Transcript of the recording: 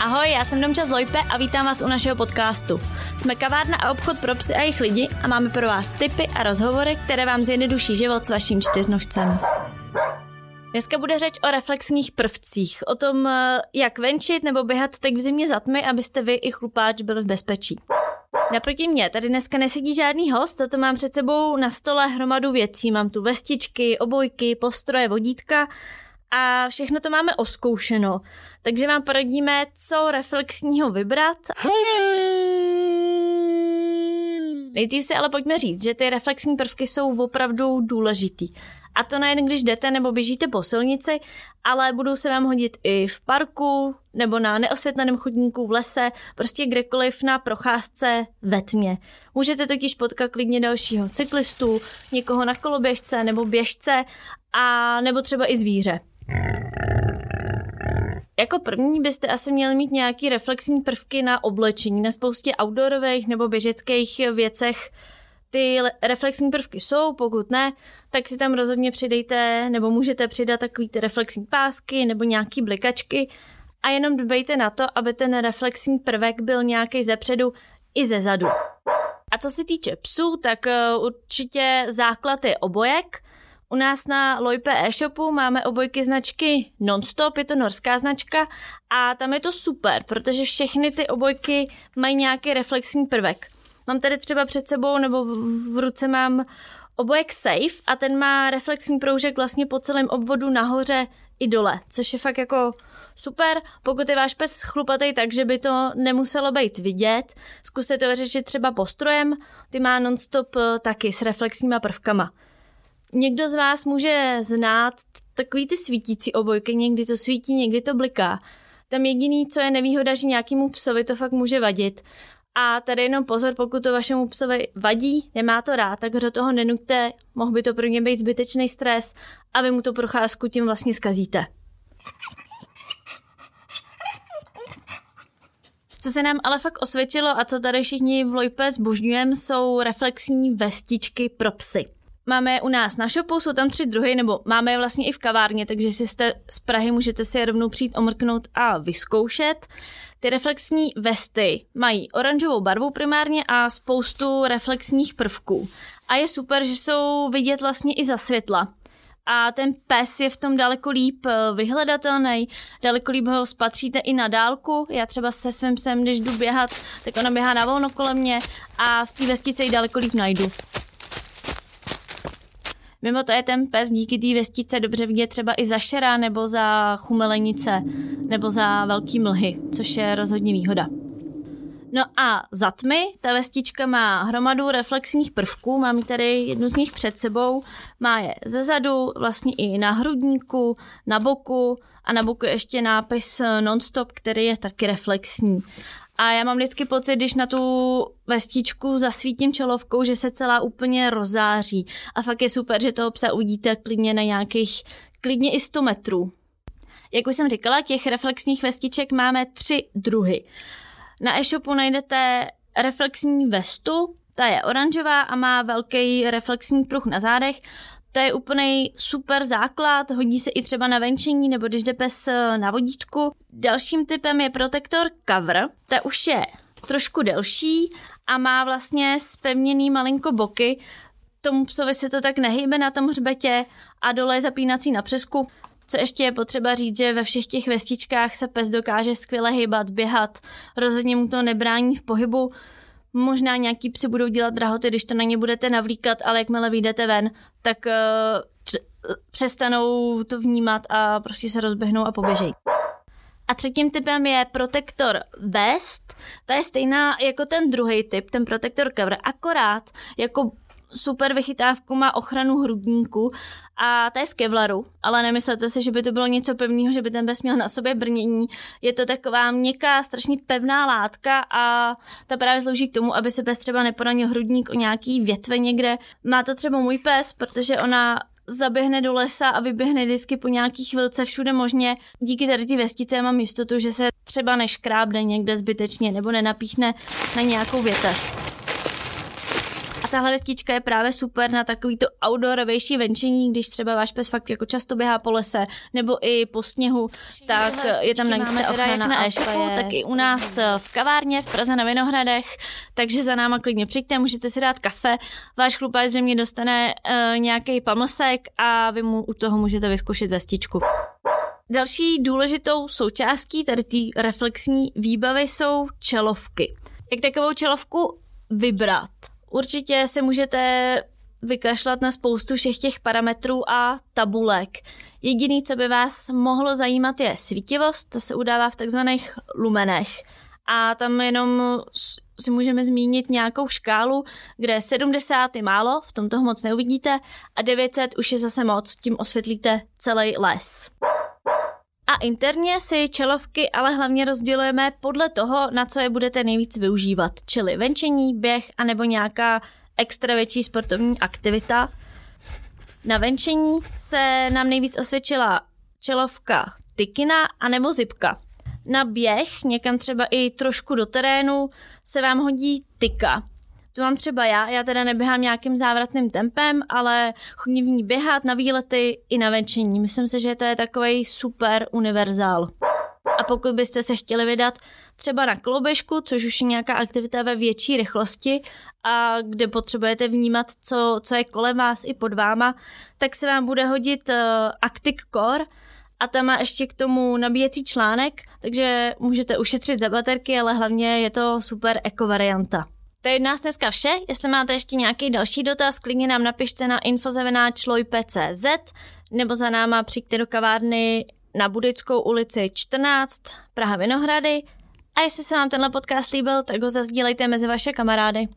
Ahoj, já jsem Domča Lojpe a vítám vás u našeho podcastu. Jsme kavárna a obchod pro psy a jejich lidi a máme pro vás tipy a rozhovory, které vám zjednoduší život s vaším čtyřnožcem. Dneska bude řeč o reflexních prvcích, o tom, eh, jak venčit nebo běhat tak v zimě za tmy, abyste vy i chlupáč byli v bezpečí. Naproti mě tady dneska nesedí žádný host, a to mám před sebou na stole hromadu věcí. Mám tu vestičky, obojky, postroje, vodítka a všechno to máme oskoušeno. Takže vám poradíme, co reflexního vybrat. Nejdřív si ale pojďme říct, že ty reflexní prvky jsou opravdu důležitý. A to nejen když jdete nebo běžíte po silnici, ale budou se vám hodit i v parku nebo na neosvětleném chodníku v lese, prostě kdekoliv na procházce ve tmě. Můžete totiž potkat klidně dalšího cyklistu, někoho na koloběžce nebo běžce a nebo třeba i zvíře. Jako první byste asi měli mít nějaký reflexní prvky na oblečení. Na spoustě outdoorových nebo běžeckých věcech ty reflexní prvky jsou, pokud ne, tak si tam rozhodně přidejte nebo můžete přidat takový ty reflexní pásky nebo nějaký blikačky a jenom dbejte na to, aby ten reflexní prvek byl nějaký zepředu i ze zadu. A co se týče psů, tak eh, určitě základ je obojek, u nás na Lojpe e-shopu máme obojky značky Nonstop, je to norská značka a tam je to super, protože všechny ty obojky mají nějaký reflexní prvek. Mám tady třeba před sebou nebo v ruce mám obojek Safe a ten má reflexní proužek vlastně po celém obvodu nahoře i dole, což je fakt jako super. Pokud je váš pes chlupatý tak, že by to nemuselo být vidět, zkuste to vyřešit třeba postrojem, ty má nonstop eh, taky s reflexníma prvkama. Někdo z vás může znát takový ty svítící obojky, někdy to svítí, někdy to bliká. Tam jediný, co je nevýhoda, že nějakému psovi to fakt může vadit. A tady jenom pozor, pokud to vašemu psovi vadí, nemá to rád, tak do toho nenuďte, mohl by to pro ně být zbytečný stres a vy mu to procházku tím vlastně skazíte. Co se nám ale fakt osvědčilo a co tady všichni v Lojpe zbožňujeme, jsou reflexní vestičky pro psy. Máme u nás na shopu, jsou tam tři druhy, nebo máme je vlastně i v kavárně, takže jestli jste z Prahy, můžete si je rovnou přijít omrknout a vyzkoušet. Ty reflexní vesty mají oranžovou barvu primárně a spoustu reflexních prvků. A je super, že jsou vidět vlastně i za světla. A ten pes je v tom daleko líp eh, vyhledatelný, daleko líp ho spatříte i na dálku. Já třeba se svým psem, když jdu běhat, tak ona běhá na volno kolem mě a v té vestice ji daleko líp najdu. Mimo to je ten pes díky té vestice dobře vidět třeba i za šera nebo za chumelenice nebo za velký mlhy, což je rozhodně výhoda. No a za tmy ta vestička má hromadu reflexních prvků, mám tady jednu z nich před sebou, má je ze zadu, vlastně i na hrudníku, na boku a na boku ještě nápis Nonstop, který je taky reflexní. A já mám vždycky pocit, když na tu vestičku zasvítím čelovkou, že se celá úplně rozáří. A fakt je super, že toho psa uvidíte klidně na nějakých, klidně i 100 metrů. Jak už jsem říkala, těch reflexních vestiček máme tři druhy. Na e-shopu najdete reflexní vestu, ta je oranžová a má velký reflexní pruh na zádech. To je úplný super základ, hodí se i třeba na venčení nebo když jde pes eh, na vodítku. Dalším typem je protektor cover, ta už je trošku delší a má vlastně spevněný malinko boky, tomu psovi se to tak nehýbe na tom hřbetě a dole je zapínací na přesku. Co ještě je potřeba říct, že ve všech těch vestičkách se pes dokáže skvěle hýbat, běhat, rozhodně mu to nebrání v pohybu, Možná nějaký psy budou dělat drahoty, když to na ně budete navlíkat, ale jakmile vyjdete ven, tak uh, přestanou to vnímat a prostě se rozběhnou a poběžejí. A třetím typem je protektor vest. Ta je stejná jako ten druhý typ, ten protektor cover, akorát jako super vychytávku, má ochranu hrudníku a ta je z kevlaru, ale nemyslete si, že by to bylo něco pevného, že by ten pes měl na sobě brnění. Je to taková měkká, strašně pevná látka a ta právě slouží k tomu, aby se pes třeba neporanil hrudník o nějaký větve někde. Má to třeba můj pes, protože ona zaběhne do lesa a vyběhne vždycky po nějaký chvilce všude možně. Díky tady ty vestice mám jistotu, že se třeba neškrábne někde zbytečně nebo nenapíchne na nějakou větev A tahle vestička je právě super na takovýto outdoorovější venčení, když třeba váš pes fakt jako často běhá po lese nebo i po sněhu, tak je tam navíc ta ochrana na e tak i u nás v kavárně v Praze na Vinohradech, takže za náma klidně přijďte, můžete si dát kafe, váš chlupák zřejmě dostane uh, nějaký pamlsek a vy mu u toho můžete vyzkoušet vestičku. Další důležitou součástí tady té reflexní výbavy jsou čelovky. Jak takovou čelovku vybrat? Určitě se můžete vykašlat na spoustu všech těch parametrů a tabulek. Jediný, co by vás mohlo zajímat, je svítivost, to se udává v takzvaných lumenech. A tam jenom si můžeme zmínit nějakou škálu, kde 70 je málo, v tom toho moc neuvidíte, a 900 už je zase moc, tím osvětlíte celý les. A interně si čelovky ale hlavně rozdělujeme podle toho, na co je budete nejvíc využívat, čili venčení, běh anebo nějaká extra větší sportovní aktivita. Na venčení se nám nejvíc osvědčila čelovka tykina anebo zipka. Na běh, někam třeba i trošku do terénu, se vám hodí tyka. To mám třeba já, já teda neběhám nějakým závratným tempem, ale chodím v ní běhat na výlety i na venčení. Myslím si, že to je takový super univerzál. A pokud byste se chtěli vydat třeba na koloběžku, což už je nějaká aktivita ve větší rychlosti a kde potřebujete vnímat, co, co je kolem vás i pod váma, tak se vám bude hodit uh, Actic Core a tam má ještě k tomu nabíjecí článek, takže můžete ušetřit za baterky, ale hlavně je to super eko varianta. To je od nás dneska vše. Jestli máte ještě nějaký další dotaz, klidně nám napište na infozavináčloj.cz nebo za náma přijďte do kavárny na Budickou ulici 14, Praha Vinohrady. A jestli se vám tenhle podcast líbil, tak ho zazdílejte mezi vaše kamarády.